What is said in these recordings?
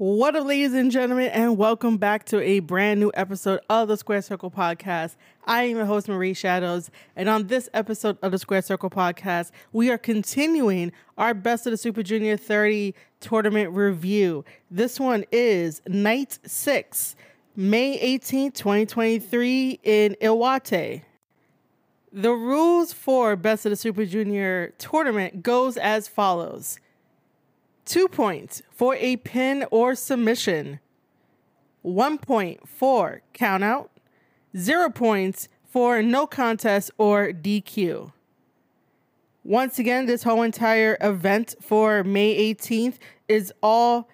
What up, ladies and gentlemen, and welcome back to a brand new episode of the Squared Circle Podcast. I am your host, Marie Shadows, and on this episode of the Squared Circle Podcast, we are continuing our Best of the Super Junior 30 tournament review. This one is Night 6, May 18, 2023, in Iwate. The rules for Best of the Super Junior tournament goes as follows. Two points for a pin or submission. One point for countout. Zero points for no contest or DQ. Once again, this whole entire event for May 18th is all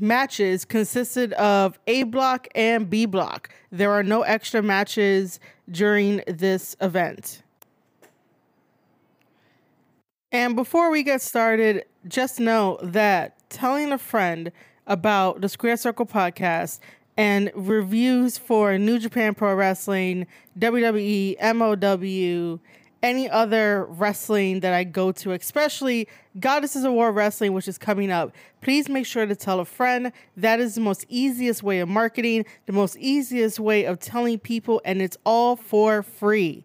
matches consisted of A block and B block. There are no extra matches during this event. And before we get started, just know that telling a friend about the Squared Circle podcast and reviews for New Japan Pro Wrestling, WWE, MOW, any other wrestling that I go to, especially Goddesses of War Wrestling, which is coming up, please make sure to tell a friend. That is the most easiest way of marketing, the most easiest way of telling people, and it's all for free.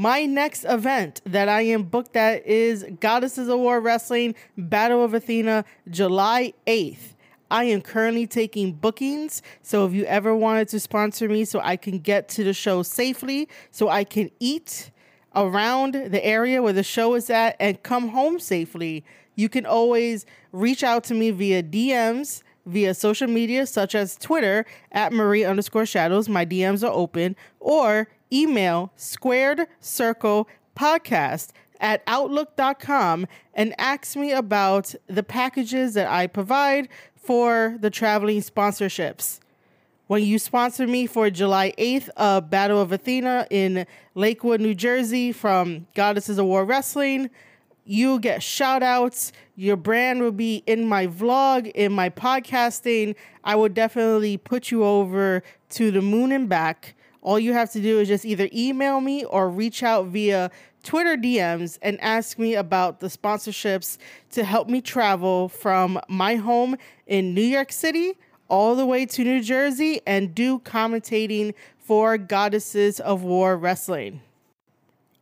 My next event that I am booked at is Goddesses of War Wrestling Battle of Athena, July 8th. I am currently taking bookings. So if you ever wanted to sponsor me so I can get to the show safely, so I can eat around the area where the show is at and come home safely, you can always reach out to me via DMs via social media such as Twitter at Marie underscore shadows. My DMs are open or email squared circle podcast at outlook.com and ask me about the packages that I provide for the traveling sponsorships. When you sponsor me for July 8th, uh, Battle of Athena in Lakewood, New Jersey from Goddesses of War Wrestling, you get shout outs. Your brand will be in my vlog, in my podcasting. I will definitely put you over to the moon and back. All you have to do is just either email me or reach out via Twitter DMs and ask me about the sponsorships to help me travel from my home in New York City all the way to New Jersey and do commentating for Goddesses of War Wrestling.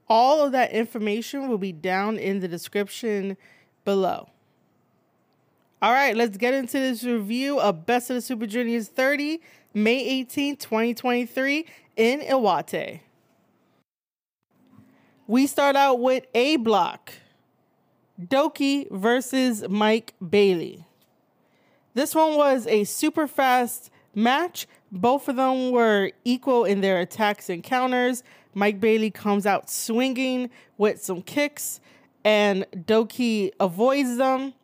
All of that information will be down in the description below. All right, let's get into this review of Best of the Super Juniors 30, May 18, 2023, in Iwate. We start out with A block Douki versus Mike Bailey. This one was a super fast match. Both of them were equal in their attacks and counters. Mike Bailey comes out swinging with some kicks, and Douki avoids them.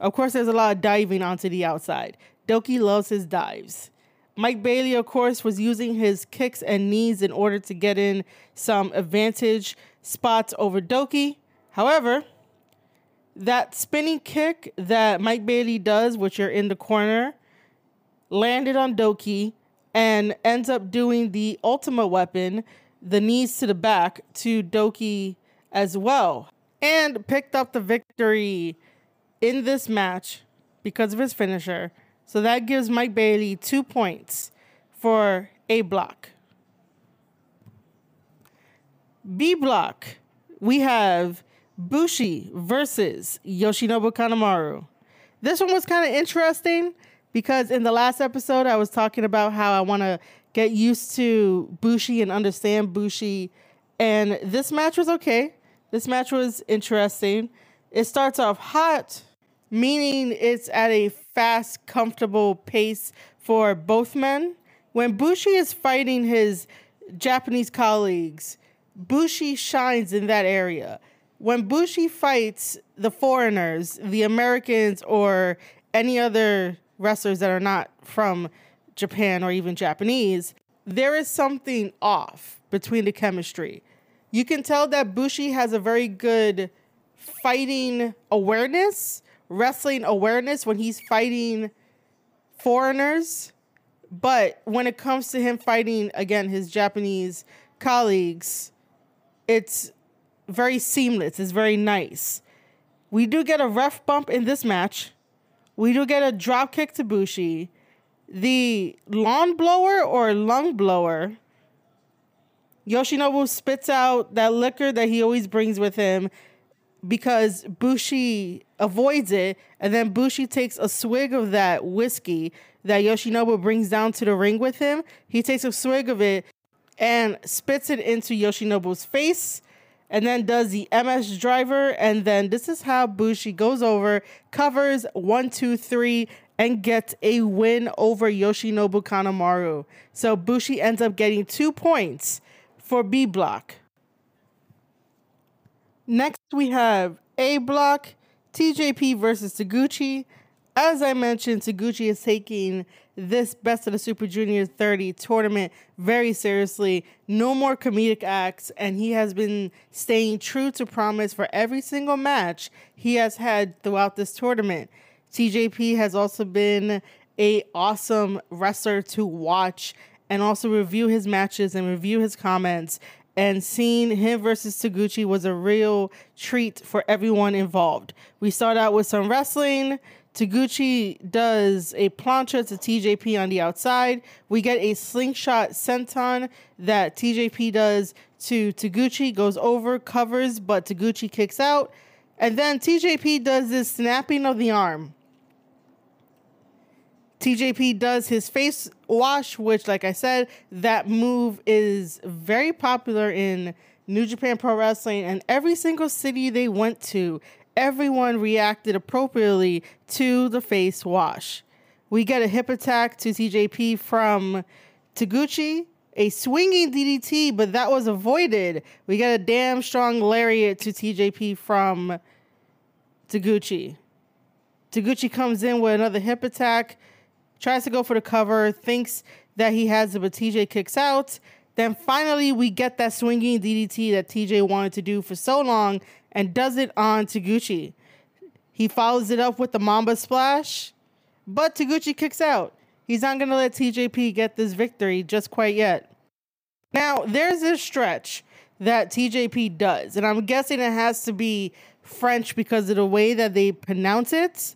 Of course, there's a lot of diving onto the outside. Douki loves his dives. Mike Bailey, of course, was using his kicks and knees in order to get in some advantage spots over Douki. However, that spinning kick that Mike Bailey does, which you're in the corner, landed on Douki and ends up doing the ultimate weapon, the knees to the back, to Douki as well, and picked up the victory in this match because of his finisher so that gives Mike Bailey two points for A block. B block, we have Bushi versus Yoshinobu Kanemaru. This one was kind of interesting because in the last episode, I was talking about how I want to get used to Bushi and understand Bushi. And this match was okay. This match was interesting. It starts off hot, meaning it's at a fast, comfortable pace for both men. When Bushi is fighting his Japanese colleagues, Bushi shines in that area. When Bushi fights the foreigners, the Americans, or any other wrestlers that are not from Japan or even Japanese, there is something off between the chemistry. You can tell that Bushi has a very good fighting awareness wrestling awareness when he's fighting foreigners. But when it comes to him fighting, again, his Japanese colleagues, it's very seamless. It's very nice. We do get a ref bump in this match. We do get a drop kick to Bushi. The lawn blower or lung blower. Yoshinobu spits out that liquor that he always brings with him because Bushi avoids it, and then Bushi takes a swig of that whiskey that Yoshinobu brings down to the ring with him. He takes a swig of it and spits it into Yoshinobu's face, and then does the MS driver. And then this is how Bushi goes over, covers one, two, three, and gets a win over Yoshinobu Kanemaru. So Bushi ends up getting two points for B block. Next, we have A block, TJP versus Taguchi. As I mentioned, Taguchi is taking this Best of the Super Junior 30 tournament very seriously. No more comedic acts, and he has been staying true to promise for every single match he has had throughout this tournament. TJP has also been a awesome wrestler to watch and also review his matches and review his comments and seeing him versus Taguchi was a real treat for everyone involved. We start out with some wrestling. Taguchi does a plancha to TJP on the outside. We get a slingshot senton that TJP does to Taguchi, goes over, covers, but Taguchi kicks out. And then TJP does this snapping of the arm. TJP does his face wash, which, like I said, that move is very popular in New Japan Pro Wrestling, and every single city they went to, everyone reacted appropriately to the face wash. We get a hip attack to TJP from Taguchi, a swinging DDT, but that was avoided. We get a damn strong lariat to TJP from Taguchi. Taguchi comes in with another hip attack tries to go for the cover, thinks that he has it, but TJ kicks out. Then finally, we get that swinging DDT that TJ wanted to do for so long and does it on Taguchi. He follows it up with the Mamba Splash, but Taguchi kicks out. He's not going to let TJP get this victory just quite yet. Now, there's this stretch that TJP does, and I'm guessing it has to be French because of the way that they pronounce it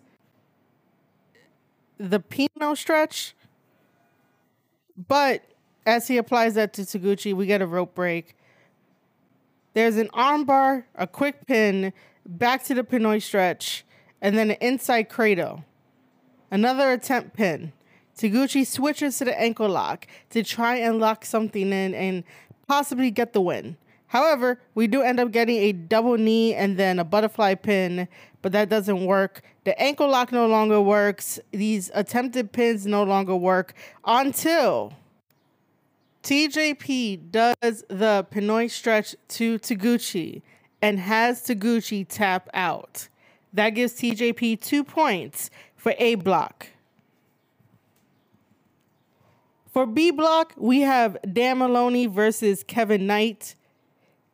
the Pinot stretch. But as he applies that to Taguchi, we get a rope break. There's an armbar, a quick pin, back to the Pinoy stretch, and then an inside cradle. Another attempt pin. Taguchi switches to the ankle lock to try and lock something in and possibly get the win. However, we do end up getting a double knee and then a butterfly pin, but that doesn't work. The ankle lock no longer works. These attempted pins no longer work until TJP does the Pinoy stretch to Taguchi and has Taguchi tap out. That gives TJP two points for A block. For B block, we have Dan Maloney versus Kevin Knight.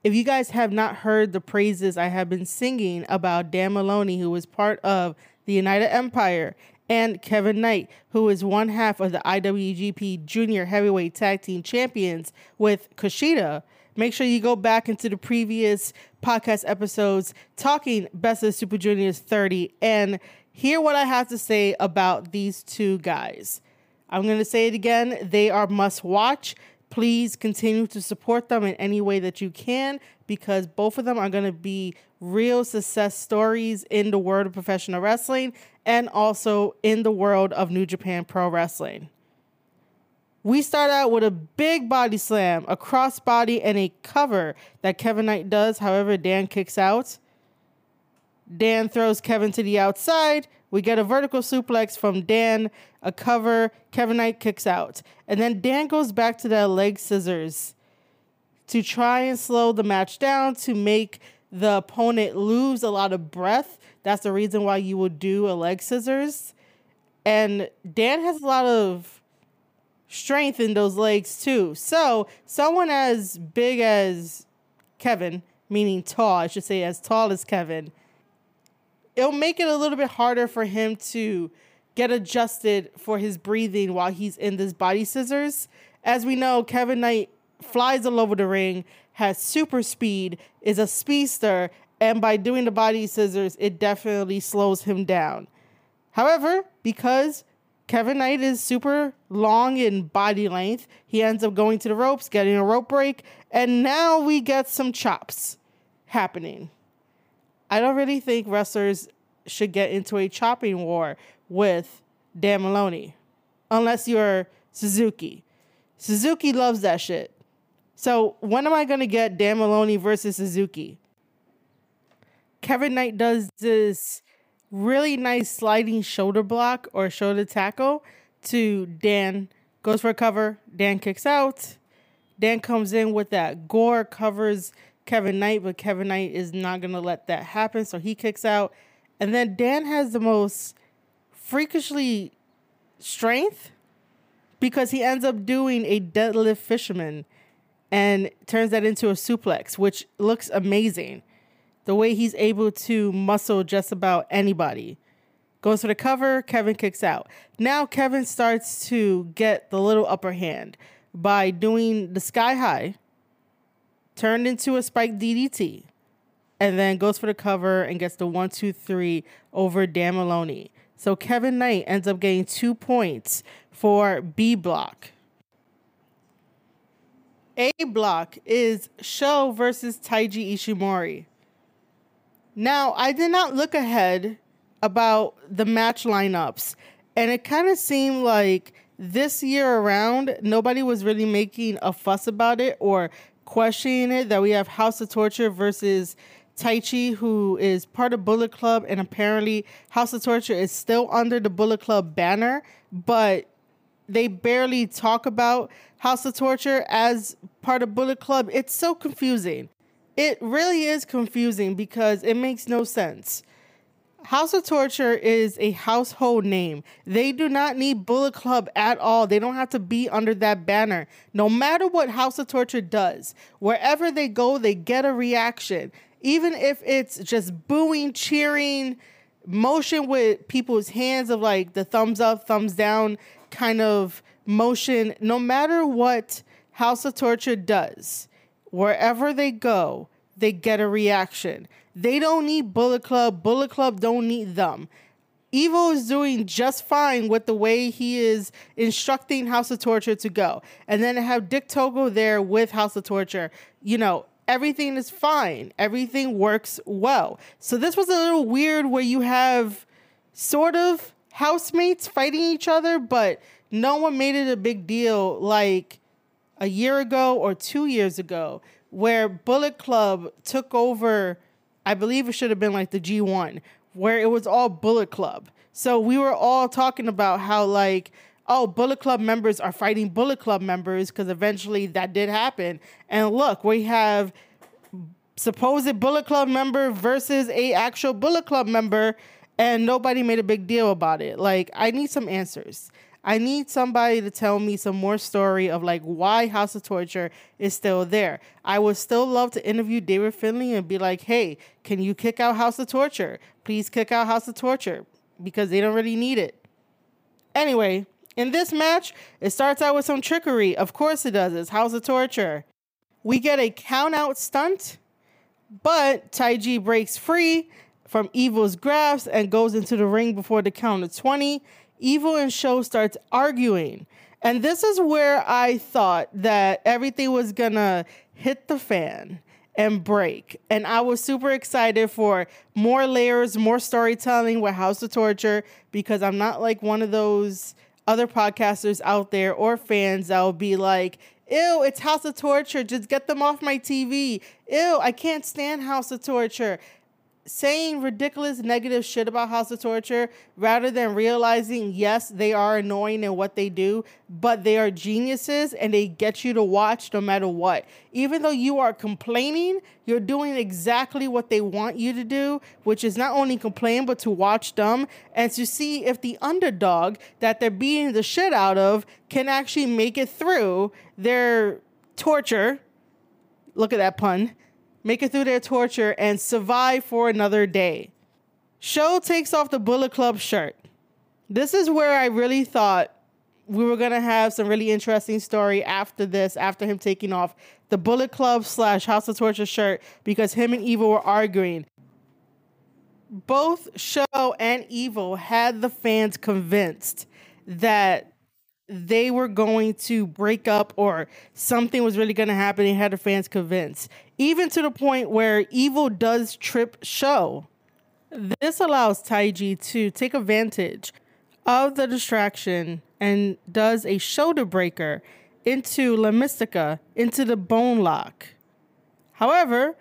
If you guys have not heard the praises I have been singing about Dan Maloney, who was part of the United Empire, and Kevin Knight, who is one half of the IWGP Junior Heavyweight Tag Team Champions with Kushida, make sure you go back into the previous podcast episodes talking Best of Super Juniors 30 and hear what I have to say about these two guys. I'm going to say it again. They are must watch. Please continue to support them in any way that you can because both of them are going to be real success stories in the world of professional wrestling and also in the world of New Japan Pro Wrestling. We start out with a big body slam, a crossbody, and a cover that Kevin Knight does. However, Dan kicks out. Dan throws Kevin to the outside. We get a vertical suplex from Dan, a cover. Kevin Knight kicks out. And then Dan goes back to the leg scissors to try and slow the match down to make the opponent lose a lot of breath. That's the reason why you would do a leg scissors. And Dan has a lot of strength in those legs too. So, someone as big as Kevin, meaning tall, I should say as tall as Kevin, it'll make it a little bit harder for him to get adjusted for his breathing while he's in this body scissors. As we know, Kevin Knight flies all over the ring, has super speed, is a speedster, and by doing the body scissors, it definitely slows him down. However, because Kevin Knight is super long in body length, he ends up going to the ropes, getting a rope break, and now we get some chops happening. I don't really think wrestlers should get into a chopping war with Dan Maloney unless you're Suzuki. Suzuki loves that shit. So when am I gonna get Dan Maloney versus Suzuki? Kevin Knight does this really nice sliding shoulder block or shoulder tackle to Dan. Goes for a cover. Dan kicks out. Dan comes in with that gore, covers Kevin Knight, but Kevin Knight is not going to let that happen. So he kicks out. And then Dan has the most freakishly strength because he ends up doing a deadlift fisherman and turns that into a suplex, which looks amazing. The way he's able to muscle just about anybody. Goes for the cover, Kevin kicks out. Now Kevin starts to get the little upper hand by doing the sky high, turned into a spike DDT, and then goes for the cover and gets the one, two, three over Dan Maloney. So Kevin Knight ends up getting two points for B block. A block is Sho versus Taiji Ishimori. Now, I did not look ahead about the match lineups, and it kind of seemed like this year around, nobody was really making a fuss about it or questioning it that we have House of Torture versus Taiji, who is part of Bullet Club, and apparently House of Torture is still under the Bullet Club banner, but they barely talk about House of Torture as part of Bullet Club. It's so confusing. It really is confusing because it makes no sense. House of Torture is a household name. They do not need Bullet Club at all. They don't have to be under that banner. No matter what House of Torture does, wherever they go, they get a reaction. Even if it's just booing, cheering, motion with people's hands of like the thumbs up, thumbs down kind of motion, no matter what House of Torture does, wherever they go, they get a reaction. They don't need Bullet Club. Bullet Club don't need them. Evil is doing just fine with the way he is instructing House of Torture to go. And then have Dick Togo there with House of Torture, you know, everything is fine. Everything works well. So this was a little weird where you have sort of housemates fighting each other, but no one made it a big deal like a year ago or two years ago, where Bullet Club took over. I believe it should have been like the G1, where it was all Bullet Club. So we were all talking about how, like, oh, Bullet Club members are fighting Bullet Club members because eventually that did happen. And look, we have supposed Bullet Club member versus a actual Bullet Club member, and nobody made a big deal about it. Like, I need some answers. I need somebody to tell me some more story of like why House of Torture is still there. I would still love to interview David Finlay and be like, hey, can you kick out House of Torture? Please kick out House of Torture because they don't really need it. Anyway, in this match, it starts out with some trickery. Of course it does. It's House of Torture. We get a count out stunt, but Taiji breaks free from Evil's grasp and goes into the ring before the count of 20. Evil and Sho starts arguing. And this is where I thought that everything was gonna hit the fan and break. And I was super excited for more layers, more storytelling with House of Torture because I'm not like one of those other podcasters out there or fans that will be like, Ew, it's House of Torture. Just get them off my TV. Ew, I can't stand House of Torture saying ridiculous negative shit about House of Torture rather than realizing, yes, they are annoying in what they do, but they are geniuses and they get you to watch no matter what. Even though you are complaining, you're doing exactly what they want you to do, which is not only complain, but to watch them and to see if the underdog that they're beating the shit out of can actually make it through their torture. Look at that pun make it through their torture, and survive for another day. Sho takes off the Bullet Club shirt. This is where I really thought we were gonna have some really interesting story after this, after him taking off the Bullet Club slash House of Torture shirt, because him and Evil were arguing. both Sho and Evil had the fans convinced that they were going to break up or something was really going to happen. They had the fans convinced, even to the point where Evil does trip Sho. This allows Taiji to take advantage of the distraction and does a shoulder breaker into La Mystica, into the bone lock. However,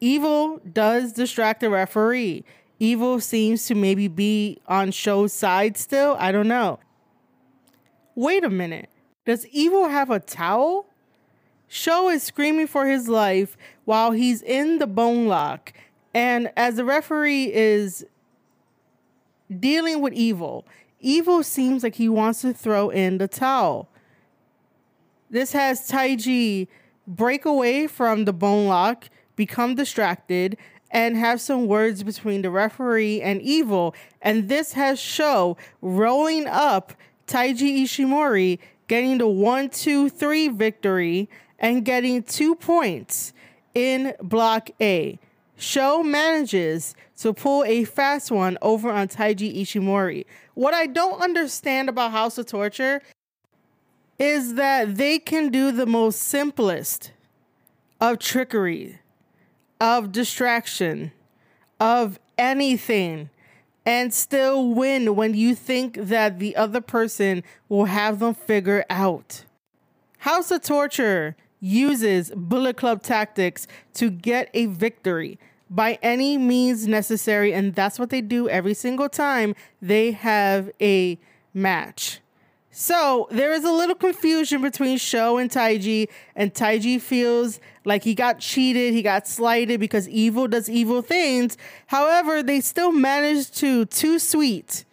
Evil does distract the referee. Evil seems to maybe be on Sho's side still. I don't know. Wait a minute. Does Evil have a towel? Sho is screaming for his life while he's in the bone lock. And as the referee is dealing with Evil, Evil seems like he wants to throw in the towel. This has Taiji break away from the bone lock, become distracted, and have some words between the referee and Evil. And this has Sho rolling up Taiji Ishimori, getting the one, two, three victory and getting two points in Block A. Sho manages to pull a fast one over on Taiji Ishimori. What I don't understand about House of Torture is that they can do the most simplest of trickery of distraction, of anything, and still win when you think that the other person will have them figure out. House of Torture uses Bullet Club tactics to get a victory by any means necessary, and that's what they do every single time they have a match. So there is a little confusion between Sho and Taiji, and Taiji feels like he got cheated, he got slighted because evil does evil things. However, they still managed to too sweet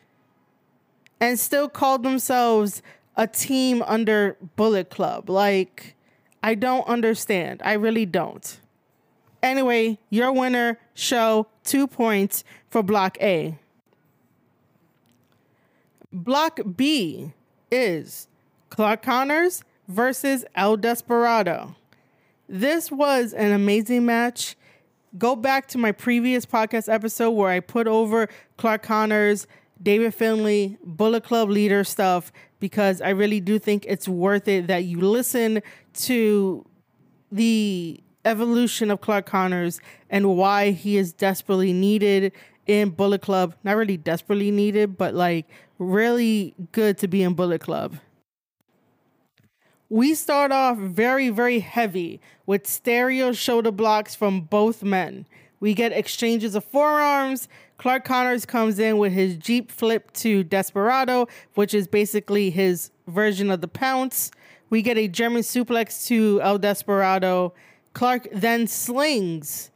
and still call themselves a team under Bullet Club. Like, I don't understand. I really don't. Anyway, your winner, Sho, two points for Block A. Block B is Clark Connors versus El Desperado. This was an amazing match. Go back to my previous podcast episode where I put over Clark Connors, David Finlay, Bullet Club leader stuff because I really do think it's worth it that you listen to the evolution of Clark Connors and why he is desperately needed in Bullet Club. Not really desperately needed, but like really good to be in Bullet Club. We start off very, very heavy with stereo shoulder blocks from both men. We get exchanges of forearms. Clark Connors comes in with his Jeep flip to Desperado, which is basically his version of the pounce. We get a German suplex to El Desperado. Clark then slings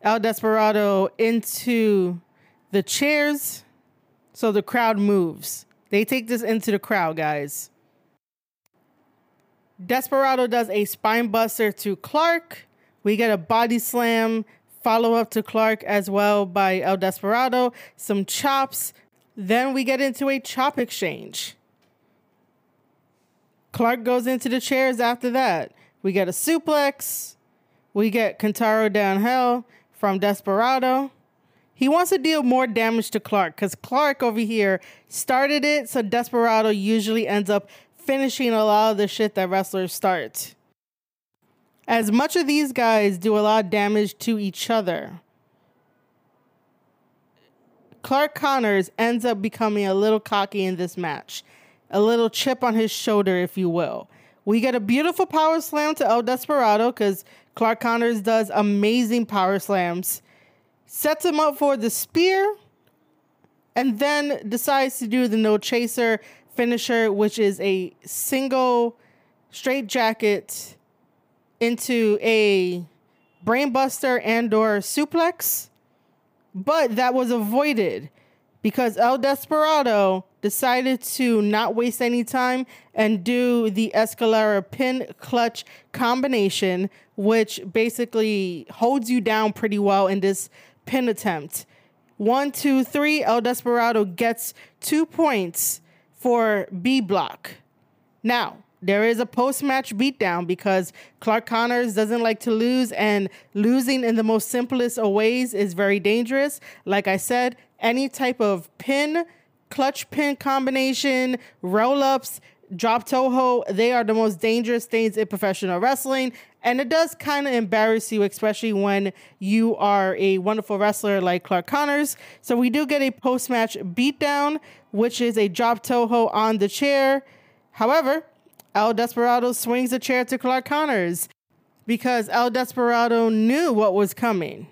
El Desperado into the chairs so the crowd moves. They take this into the crowd, guys. Desperado does a spine buster to Clark. We get a body slam follow up to Clark as well by El Desperado, some chops. Then we get into a chop exchange. Clark goes into the chairs after that. We get a suplex. We get Guitarra de Ángel from Desperado. He wants to deal more damage to Clark because Clark over here started it, so Desperado usually ends up finishing a lot of the shit that wrestlers start. As much of these guys do a lot of damage to each other, Clark Connors ends up becoming a little cocky in this match, a little chip on his shoulder, if you will. We get a beautiful power slam to El Desperado because Clark Connors does amazing power slams sets him up for the spear, and then decides to do the no chaser finisher, which is a single straight jacket into a brainbuster and or suplex. But that was avoided because El Desperado decided to not waste any time and do the Escalera pin clutch combination, which basically holds you down pretty well in this pin attempt. One, two, three. El Desperado gets two points for B block. Now, there is a post match beatdown because Clark Connors doesn't like to lose, and losing in the most simplest of ways is very dangerous. Like I said, any type of pin, clutch pin combination, roll ups, drop toe hold, they are the most dangerous things in professional wrestling. And it does kind of embarrass you, especially when you are a wonderful wrestler like Clark Connors. So we do get a post match beatdown, which is a drop toe hold on the chair. However, El Desperado swings the chair to Clark Connors because El Desperado knew what was coming.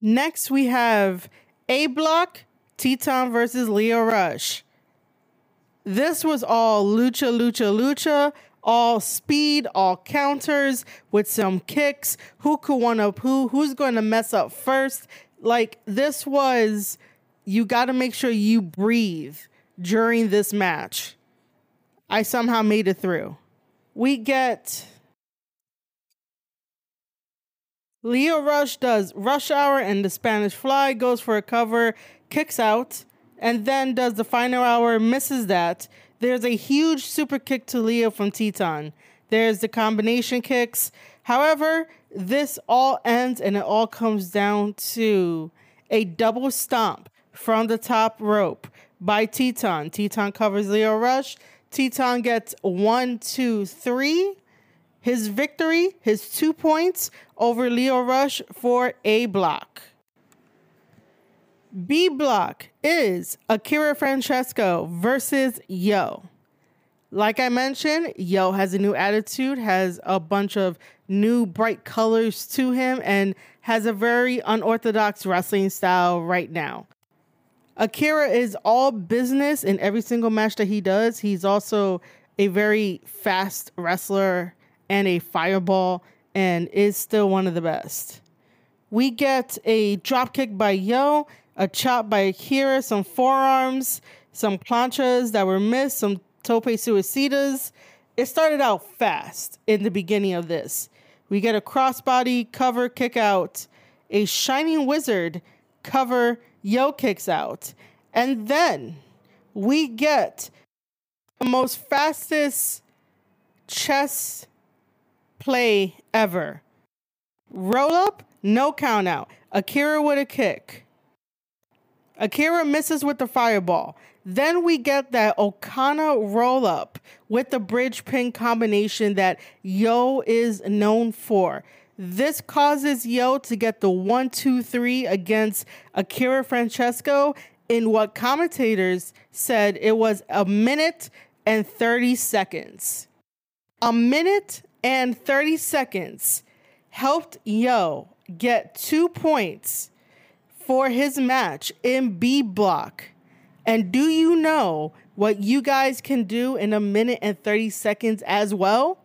Next, we have A Block, Titán versus Lio Rush. This was all lucha, lucha, lucha, all speed, all counters with some kicks. Who could one up who? Who's going to mess up first? Like, this was, you got to make sure you breathe during this match. I somehow made it through. We get Lio Rush does Rush Hour and the Spanish Fly, goes for a cover, kicks out and then does the final hour, misses that. There's a huge super kick to Lio from Titán. There's the combination kicks. However, this all ends and it all comes down to a double stomp from the top rope by Titán. Titán covers Lio Rush. Titán gets one, two, three. His victory, his two points over Lio Rush for a block. B block is Akira Francesco versus Yo. Like I mentioned, Yo has a new attitude, has a bunch of new bright colors to him, and has a very unorthodox wrestling style right now. Akira is all business in every single match that he does. He's also a very fast wrestler and a fireball, and is still one of the best. We get a dropkick by Yo a chop by Akira, some forearms, some planchas that were missed, some tope suicidas. It started out fast in the beginning of this. We get a crossbody cover kick out, a shining wizard cover yo kicks out, and then we get the most fastest chess play ever. Roll up, no count out. Akira with a kick. Akira misses with the fireball. Then we get that Okana roll up with the bridge pin combination that Yo is known for. This causes Yo to get the one, two, three against Akira Francesco in what commentators said it was a minute and 30 seconds. A minute and 30 seconds helped Yo get two points for his match in B block. And do you know what you guys can do in a minute and 30 seconds as well?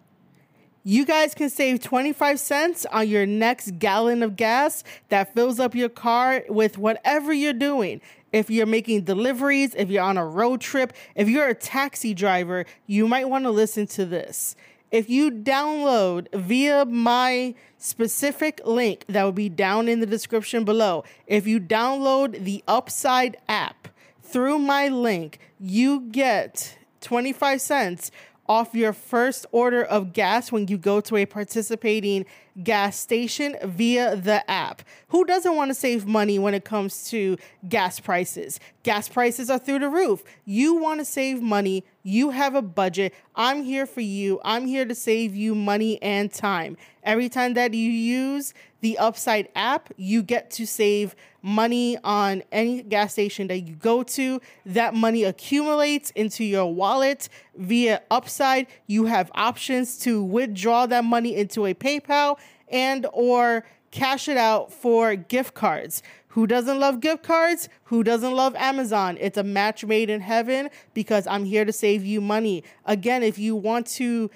You guys can save 25 cents on your next gallon of gas that fills up your car with whatever you're doing. If you're making deliveries, if you're on a road trip, if you're a taxi driver, you might want to listen to this if you download via my specific link that will be down in the description below, if you download the Upside app through my link, you get 25 cents off your first order of gas when you go to a participating gas station via the app. Who doesn't want to save money when it comes to gas prices? Gas prices are through the roof. You want to save money, you have a budget. I'm here for you. I'm here to save you money and time. Every time that you use the Upside app, you get to save money on any gas station that you go to. That money accumulates into your wallet via Upside. You have options to withdraw that money into a PayPal and or cash it out for gift cards. Who doesn't love gift cards? Who doesn't love Amazon? It's a match made in heaven because I'm here to save you money. Again, if you want to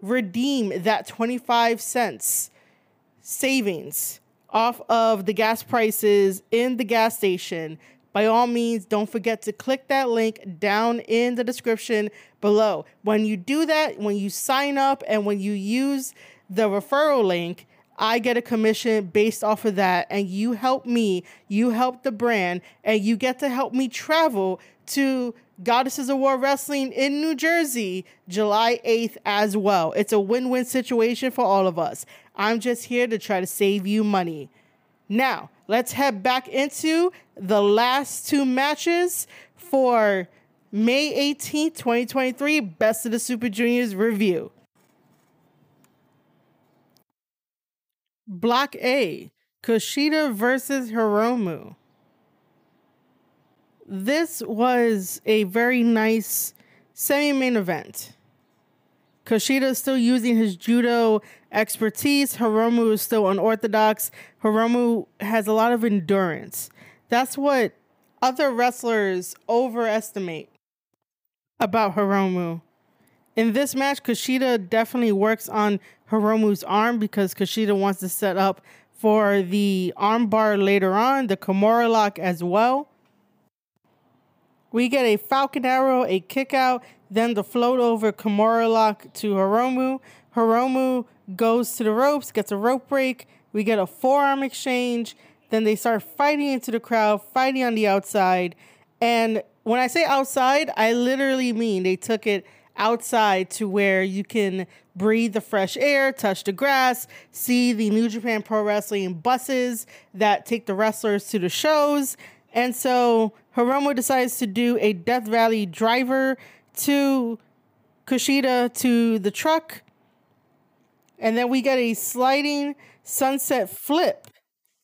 redeem that 25 cents savings off of the gas prices in the gas station, by all means, don't forget to click that link down in the description below. When you do that, when you sign up and when you use the referral link, I get a commission based off of that. And you help me, you help the brand, and you get to help me travel to Goddesses of War Wrestling in New Jersey, July 8th as well. It's a win win situation for all of us. I'm just here to try to save you money. Now, let's head back into the last two matches for May 18th, 2023, Best of the Super Juniors review. Block A, Kushida versus Hiromu. This was a very nice semi main event. Kushida is still using his judo expertise. Hiromu is still unorthodox. Hiromu has a lot of endurance. That's what other wrestlers overestimate about Hiromu. In this match, Kushida definitely works on Hiromu's arm because Kushida wants to set up for the armbar later on, the Kimura lock as well. We get a Falcon Arrow, a kick out, then the float over Kimura lock to Hiromu. Hiromu goes to the ropes, gets a rope break. We get a forearm exchange. Then they start fighting into the crowd, fighting on the outside. And when I say outside, I literally mean they took it outside to where you can breathe the fresh air, touch the grass, see the New Japan Pro Wrestling buses that take the wrestlers to the shows. And so Hiromu decides to do a Death Valley driver to Kushida to the truck. And then we get a sliding sunset flip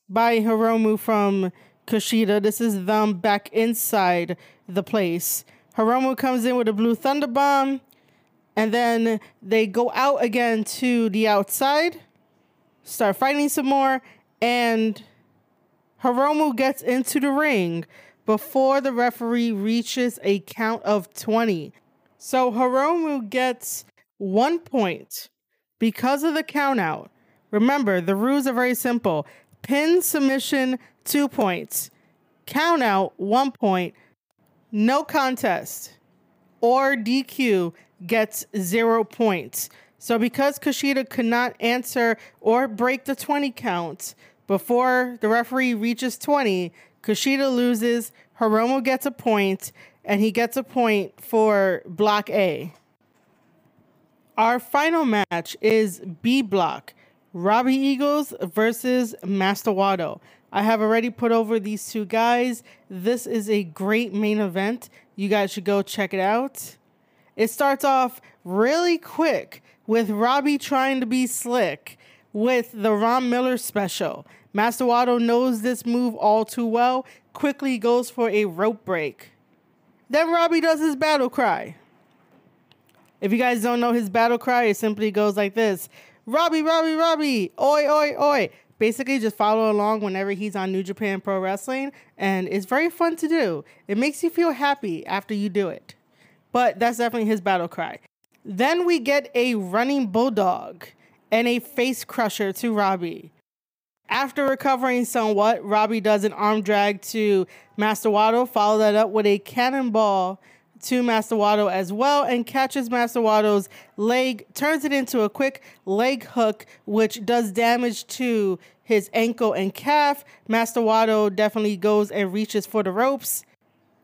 by Hiromu from Kushida. This is them back inside the place. Hiromu comes in with a blue thunder bomb. And then they go out again to the outside, start fighting some more, and Hiromu gets into the ring before the referee reaches a count of 20. So Hiromu gets one point because of the count out. Remember, the rules are very simple pin submission, two points, count out, one point, no contest, or DQ gets zero points. So because Kushida could not answer or break the 20 count before the referee reaches 20, Kushida loses, Hiromu gets a point, and he gets a point for block A. Our final match is B block. Robbie Eagles versus Master Wato. I have already put over these two guys. This is a great main event. You guys should go check it out. It starts off really quick with Robbie trying to be slick with the Ron Miller special. Master Wato knows this move all too well, quickly goes for a rope break. Then Robbie does his battle cry. If you guys don't know his battle cry, it simply goes like this Robbie, Robbie, Robbie, oi, oi, oi. Basically, just follow along whenever he's on New Japan Pro Wrestling, and it's very fun to do. It makes you feel happy after you do it but that's definitely his battle cry. Then we get a running bulldog and a face crusher to Robbie. After recovering somewhat, Robbie does an arm drag to Master Wato, follow that up with a cannonball to Master Wato as well, and catches Master Wato's leg, turns it into a quick leg hook, which does damage to his ankle and calf. Master Wato definitely goes and reaches for the ropes.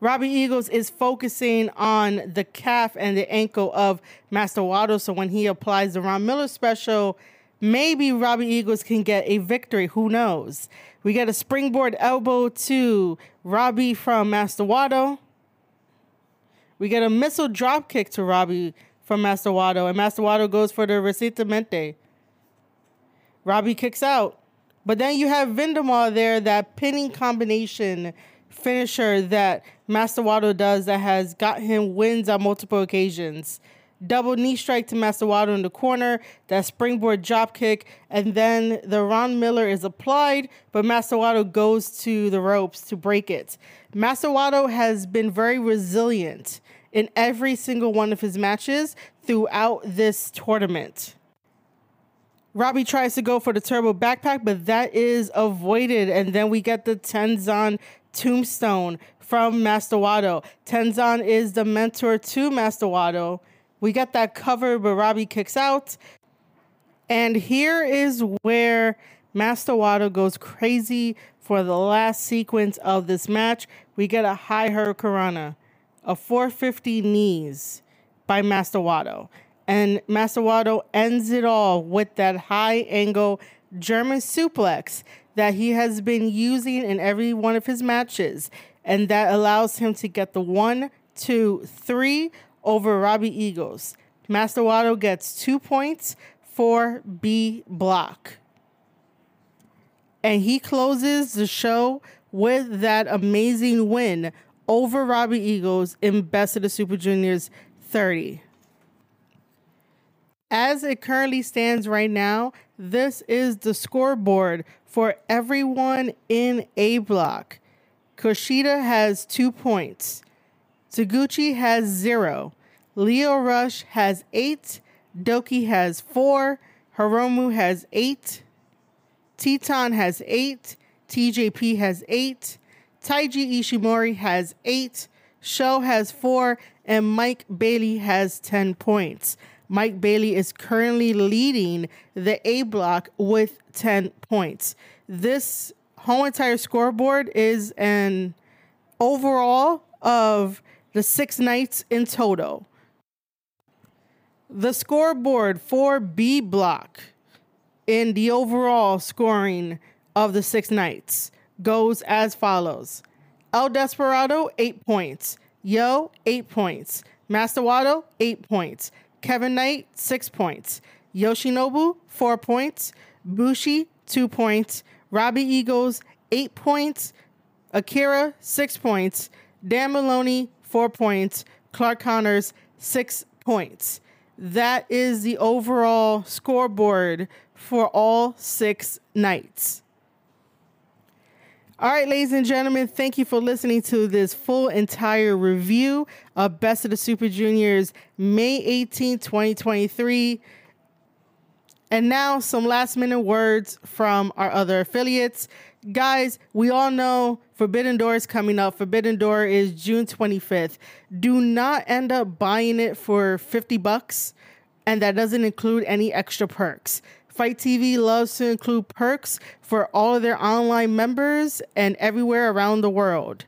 Robbie Eagles is focusing on the calf and the ankle of Master Wato. So when he applies the Ron Miller special, maybe Robbie Eagles can get a victory. Who knows? We get a springboard elbow to Robbie from Master Wato. We get a missile drop kick to Robbie from Master Wato, and Master Wato goes for the Recientemente. Robbie kicks out. But then you have Vendaval there, that pinning combination finisher that Master Wato does that has got him wins on multiple occasions. Double knee strike to Master Wato in the corner, that springboard drop kick, and then the Ron Miller is applied, but Master Wato goes to the ropes to break it. Master Wato has been very resilient in every single one of his matches throughout this tournament. Robbie tries to go for the turbo backpack, but that is avoided. And then we get the Tenzan tombstone from Master Wato. Tenzan is the mentor to Master Wato. We got that cover, but Robbie kicks out. And here is where Master Wato goes crazy for the last sequence of this match. We get a high hurricanrana, a 450 knees by Master Wato. And Master Wato ends it all with that high angle German suplex that he has been using in every one of his matches, and that allows him to get the one, two, three over Robbie Eagles. Master Wato gets two points for B block. And he closes the show with that amazing win over Robbie Eagles in Best of the Super Juniors 30. As it currently stands right now, this is the scoreboard for everyone in A block. Kushida has two points. Taguchi has zero. Lio Rush has eight. Douki has four. Hiromu has eight. Titán has eight. TJP has eight. Taiji Ishimori has eight. Sho has four. And Mike Bailey has 10 points. Mike Bailey is currently leading the A block with 10 points. This whole entire scoreboard is an overall of the six nights in total. The scoreboard for B block in the overall scoring of the six nights goes as follows El Desperado, eight points. Yo, eight points. Master Wato, eight points. Kevin Knight, six points. Yoshinobu, four points. Bushi, two points. Robbie Eagles, eight points. Akira, six points. Dan Moloney, four points. Clark Connors, six points. That is the overall scoreboard for all six nights. All right, ladies and gentlemen, thank you for listening to this full entire review of Best of the Super Juniors May 18, 2023. And now, some last minute words from our other affiliates. Guys, we all know Forbidden Door is coming up. Forbidden Door is June 25th. Do not end up buying it for 50 bucks, and that doesn't include any extra perks. FITE TV loves to include perks for all of their online members and everywhere around the world.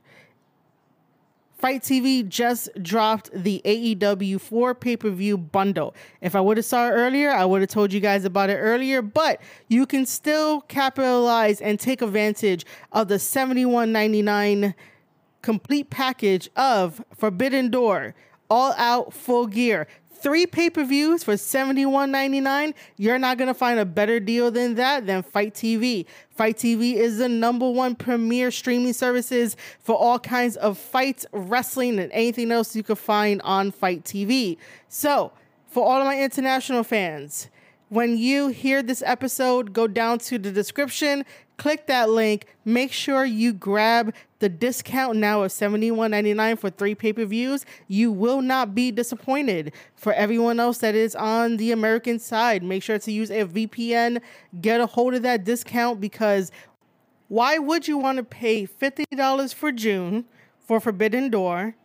FITE TV just dropped the AEW 4 pay-per-view bundle. If I would have saw it earlier, I would have told you guys about it earlier, but you can still capitalize and take advantage of the 71.99 complete package of Forbidden Door, all out full gear three pay per views for $71.99. You're not going to find a better deal than that than FITE TV. FITE TV is the number one premier streaming services for all kinds of fights, wrestling, and anything else you can find on FITE TV. So, for all of my international fans, when you hear this episode, go down to the description, click that link. Make sure you grab the discount now of $71.99 for three pay per views. You will not be disappointed. For everyone else that is on the American side, make sure to use a VPN. Get a hold of that discount because why would you want to pay $50 for June for Forbidden Door,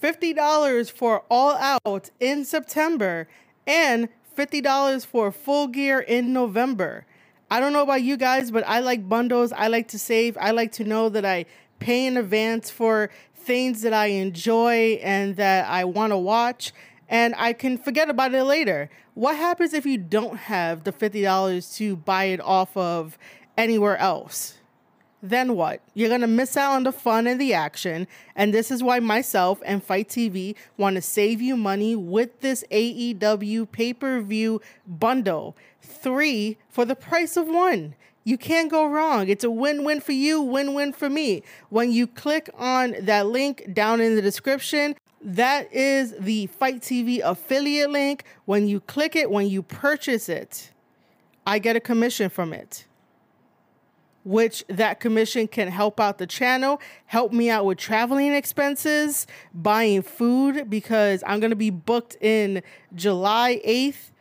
$50 for All Out in September, and $50 for Full Gear in November? I don't know about you guys, but I like bundles. I like to save. I like to know that I pay in advance for things that I enjoy and that I want to watch, and I can forget about it later. What happens if you don't have the $50 to buy it off of anywhere else? Then what? You're to miss out on the fun and the action. And this is why myself and FITE TV want to save you money with this AEW pay per view bundle. Three for the price of one. You can't go wrong. It's a win win for you, win win for me. When you click on that link down in the description, that is the FITE TV affiliate link. When you click it, when you purchase it, I get a commission from it. Which that commission can help out the channel, help me out with traveling expenses, buying food, because I'm going to be booked in July 8th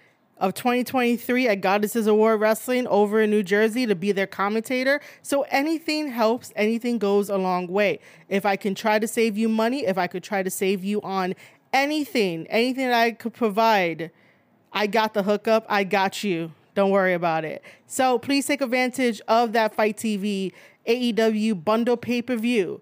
of 2023 at Goddesses of War Wrestling over in New Jersey to be their commentator. So anything helps, anything goes a long way. If I can try to save you money, if I could try to save you on anything, anything that I could provide, I got the hookup. I got you. Don't worry about it. So please take advantage of that FITE TV AEW bundle pay per view.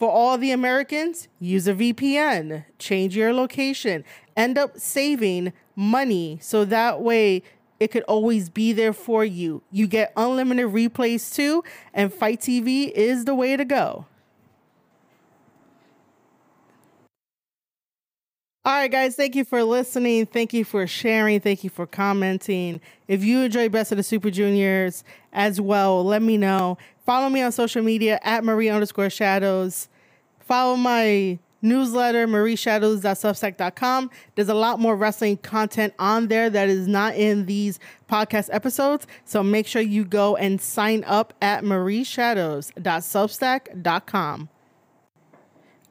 For all the Americans, use a VPN, change your location, end up saving money so that way it could always be there for you. You get unlimited replays too, and FITE TV is the way to go. All right, guys, thank you for listening. Thank you for sharing. Thank you for commenting. If you enjoy Best of the Super Juniors as well, let me know. Follow me on social media at Marie underscore shadows. Follow my newsletter, marieshadows.substack.com. There's a lot more wrestling content on there that is not in these podcast episodes. So make sure you go and sign up at marieshadows.substack.com.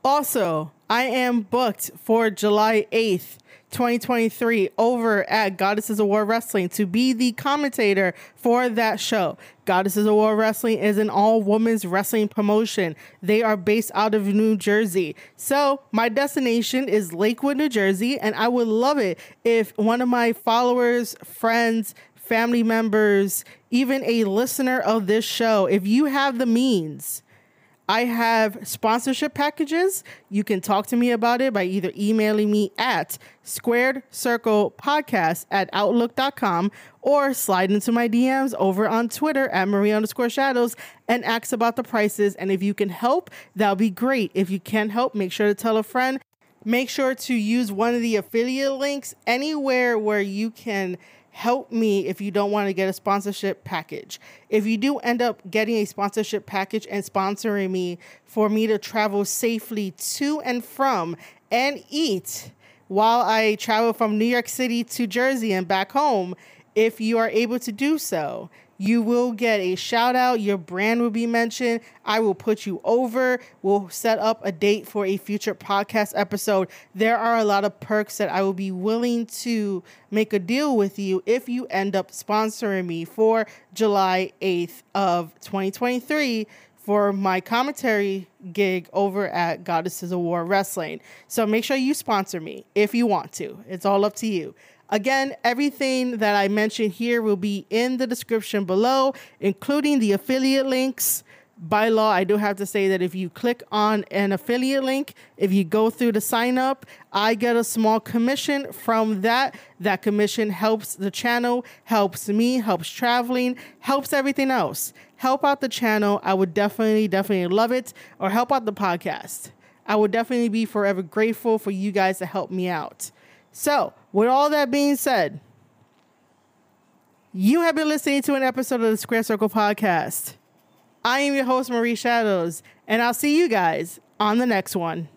Also, I am booked for July 8th, 2023, over at Goddesses of War Wrestling to be the commentator for that show. Goddesses of War Wrestling is an all women's wrestling promotion. They are based out of New Jersey. So, my destination is Lakewood, New Jersey, and I would love it if one of my followers, friends, family members, even a listener of this show, if you have the means, I have sponsorship packages. You can talk to me about it by either emailing me at squared circle podcast at outlook.com or slide into my DMs over on Twitter at Marie underscore shadows and ask about the prices. And if you can help, that'll be great. If you can't help, make sure to tell a friend. Make sure to use one of the affiliate links anywhere where you can help me if you don't want to get a sponsorship package. If you do end up getting a sponsorship package and sponsoring me for me to travel safely to and from and eat while I travel from New York City to Jersey and back home, if you are able to do so, you will get a shout out. Your brand will be mentioned. I will put you over. We'll set up a date for a future podcast episode. There are a lot of perks that I will be willing to make a deal with you if you end up sponsoring me for July 8th of 2023 for my commentary gig over at Goddesses of War Wrestling. So make sure you sponsor me if you want to. It's all up to you. Again, everything that I mentioned here will be in the description below, including the affiliate links. By law, I do have to say that if you click on an affiliate link, if you go through the sign up, I get a small commission from that. That commission helps the channel, helps me, helps traveling, helps everything else. Help out the channel. I would definitely, definitely love it. Or help out the podcast. I would definitely be forever grateful for you guys to help me out. So, with all that being said, you have been listening to an episode of the Square Circle Podcast. I am your host, Marie Shadows, and I'll see you guys on the next one.